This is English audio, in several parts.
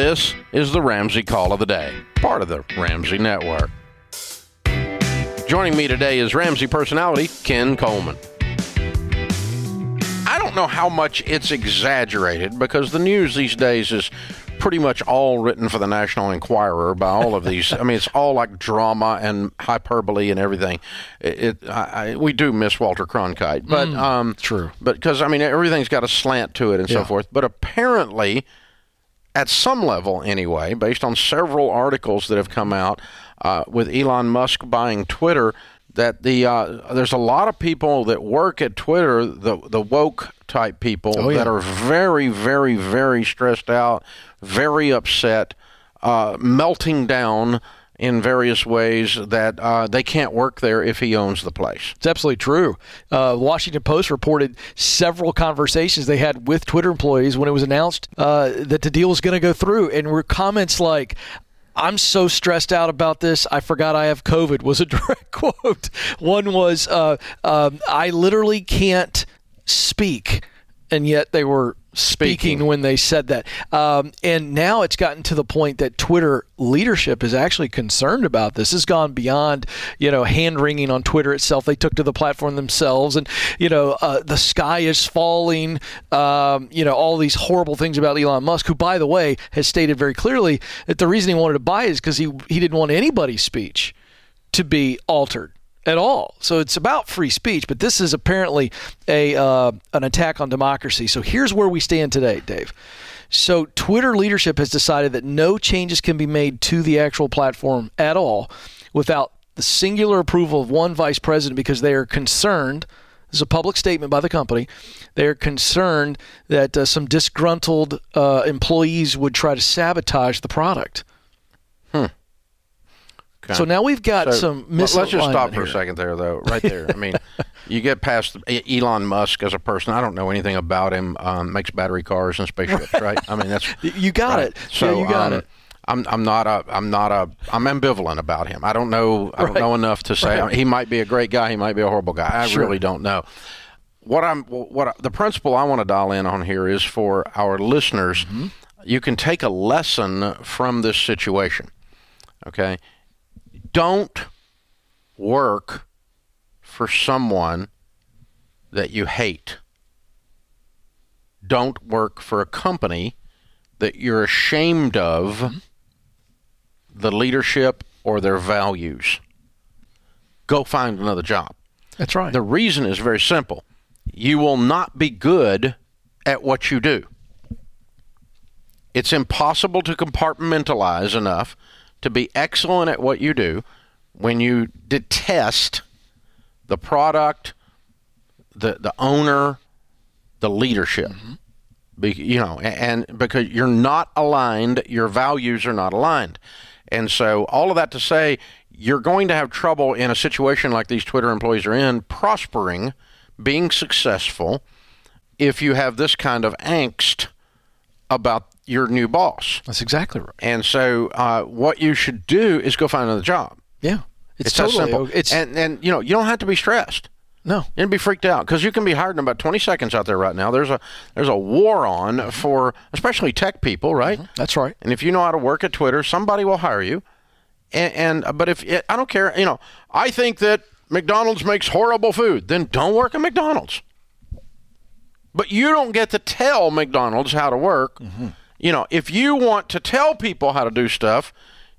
This is the Ramsey Call of the Day, part of the Ramsey Network. Joining me today is Ramsey personality Ken Coleman. I don't know how much it's exaggerated because the news these days is pretty much all written for the National Enquirer by all of these. I mean, it's all like drama and hyperbole and everything. It, it I, I, we do miss Walter Cronkite, but um, true. But because I mean, everything's got a slant to it and so forth. But apparently, at some level anyway, based on several articles that have come out uh, with Elon Musk buying Twitter, that the uh, there's a lot of people that work at Twitter, the the woke type people Oh, yeah. that are very, very, very stressed out, very upset, uh, melting down in various ways that uh, they can't work there if he owns the place. It's absolutely true. Uh, Washington Post reported several conversations they had with Twitter employees when it was announced uh, that the deal was going to go through, and were comments like. I'm so stressed out about this. I forgot I have COVID. Was a direct quote. One was, uh, um, "I literally can't speak," and yet they were speaking, Speaking. when they said that. Um, and now it's gotten to the point that Twitter leadership is actually concerned about this. It's gone beyond, you know, hand wringing on Twitter itself. They took to the platform themselves, and you know, uh, the sky is falling. Um, you know, all these horrible things about Elon Musk, who, by the way, has stated very clearly that the reason he wanted to buy is because he he didn't want anybody's speech to be altered at all. So it's about free speech, but this is apparently a uh, an attack on democracy. So here's where we stand today, Dave. So Twitter leadership has decided that no changes can be made to the actual platform at all without the singular approval of one vice president because they are concerned. This is a public statement by the company. They are concerned that uh, some disgruntled uh, employees would try to sabotage the product. Okay. So now we've got So, some let- Let's just stop for a second there, though. Right there. I mean, you get past Elon Musk as a person. I don't know anything about him. Um, makes battery cars and spaceships, right? I mean, that's You got right. it. So yeah, you got um, it. I'm I'm not a I'm not a I'm ambivalent about him. I don't know I don't Right. know enough to say Right. he might be a great guy. He might be a horrible guy. I Sure. really don't know. What I'm what I- the principle I want to dial in on here is for our listeners. Mm-hmm. You can take a lesson from this situation. Okay, don't work for someone that you hate. Don't work for a company that you're ashamed of mm-hmm. the leadership or their values. Go find another job. That's right. The reason is very simple. You will not be good at what you do. It's impossible to compartmentalize enough to be excellent at what you do when you detest the product, the the owner, the leadership. Mm-hmm. Be, you know, a- and because you're not aligned, your values are not aligned. And so all of that to say you're going to have trouble in a situation like these Twitter employees are in prospering, being successful if you have this kind of angst about your new boss. That's exactly right. And so uh, what you should do is go find another job. Yeah. It's, It's, totally simple. It's and and you know, you don't have to be stressed. no. and be freaked out because you can be hired in about 20 seconds out there right now. There's a there's a war on for especially tech people, right? Mm-hmm. That's right. And if you know how to work at Twitter, somebody will hire you. And, and uh, but if it, I don't care, you know, I think that McDonald's makes horrible food, then don't work at McDonald's. But you don't get to tell McDonald's how to work. Mm-hmm. You know, if you want to tell people how to do stuff,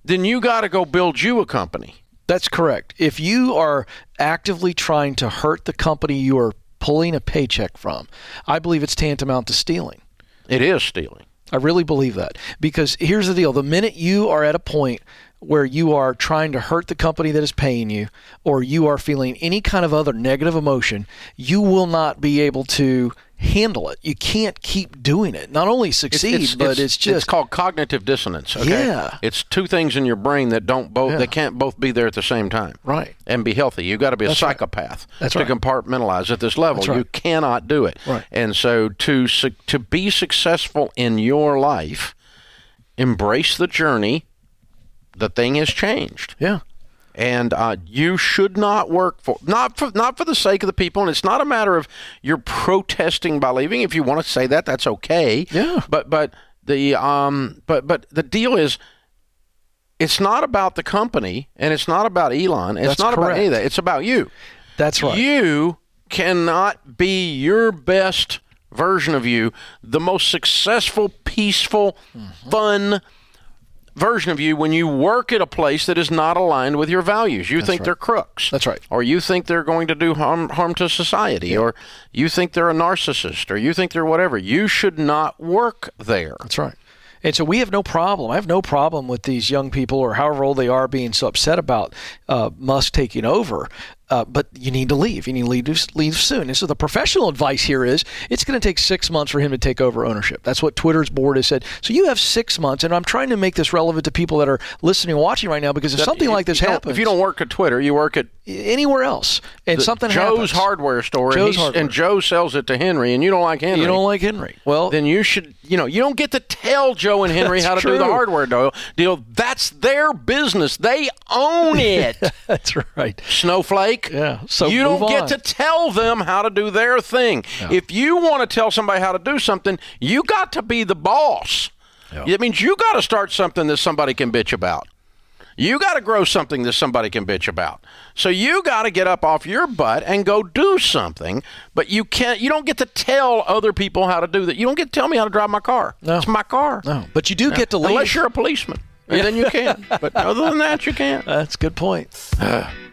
then you got to go build you a company. That's correct. If you are actively trying to hurt the company you are pulling a paycheck from, I believe it's tantamount to stealing. It is stealing. I really believe that. Because here's the deal the minute you are at a point where you are trying to hurt the company that is paying you, or you are feeling any kind of other negative emotion, you will not be able to handle it. You can't keep doing it. Not only succeed, but it's, just it's called cognitive dissonance. Okay? Yeah. it's two things in your brain that don't both Yeah. they can't both be there at the same time. Right. and be healthy. You've got to be a That's right. psychopath That's to right. compartmentalize at this level. Right. You cannot do it. Right. And so to to be successful in your life, embrace the journey. The thing has changed yeah. And uh, you should not work for not for not for the sake of the people. And it's not a matter of you're protesting by leaving. If you want to say that, that's okay. Yeah. But but the um, but but the deal is, it's not about the company and it's not about Elon. It's That's not about any of that. It's about you. That's right. You cannot be your best version of you, the most successful, peaceful, Mm-hmm. fun version of you when you work at a place that is not aligned with your values. You think they're crooks. That's right. Or you think they're going to do harm harm to society or you think they're a narcissist or you think they're whatever. You should not work there. That's right. And so we have no problem. I have no problem with these young people or however old they are being so upset about uh, Musk taking over. Uh, but you need to leave. You need to leave, leave soon. And so the professional advice here is it's going to take six months for him to take over ownership. That's what Twitter's board has said. So you have six months, and I'm trying to make this relevant to people that are listening and watching right now because if something like this happens if you don't work at Twitter, you work at anywhere else, and something happens. Joe's happens, hardware store and, Joe's he's- Hardware. and Joe sells it to Henry and you don't like Henry. you don't like Henry. Well, then you should, you know, you don't get to tell Joe and Henry how to do the hardware deal. That's their business. They own it. that's right. Snowflake. Yeah, so you don't move get to tell them how to do their thing. If you want to tell somebody how to do something, you got to be the boss. It means you got to start something that somebody can bitch about. You got to grow something that somebody can bitch about. So you got to get up off your butt and go do something. But you can't. You don't get to tell other people how to do that. You don't get to tell me how to drive my car. No. It's my car. No, but you do get to leave. Unless you're a policeman, and then you can. But other than that, you can't. That's a good point.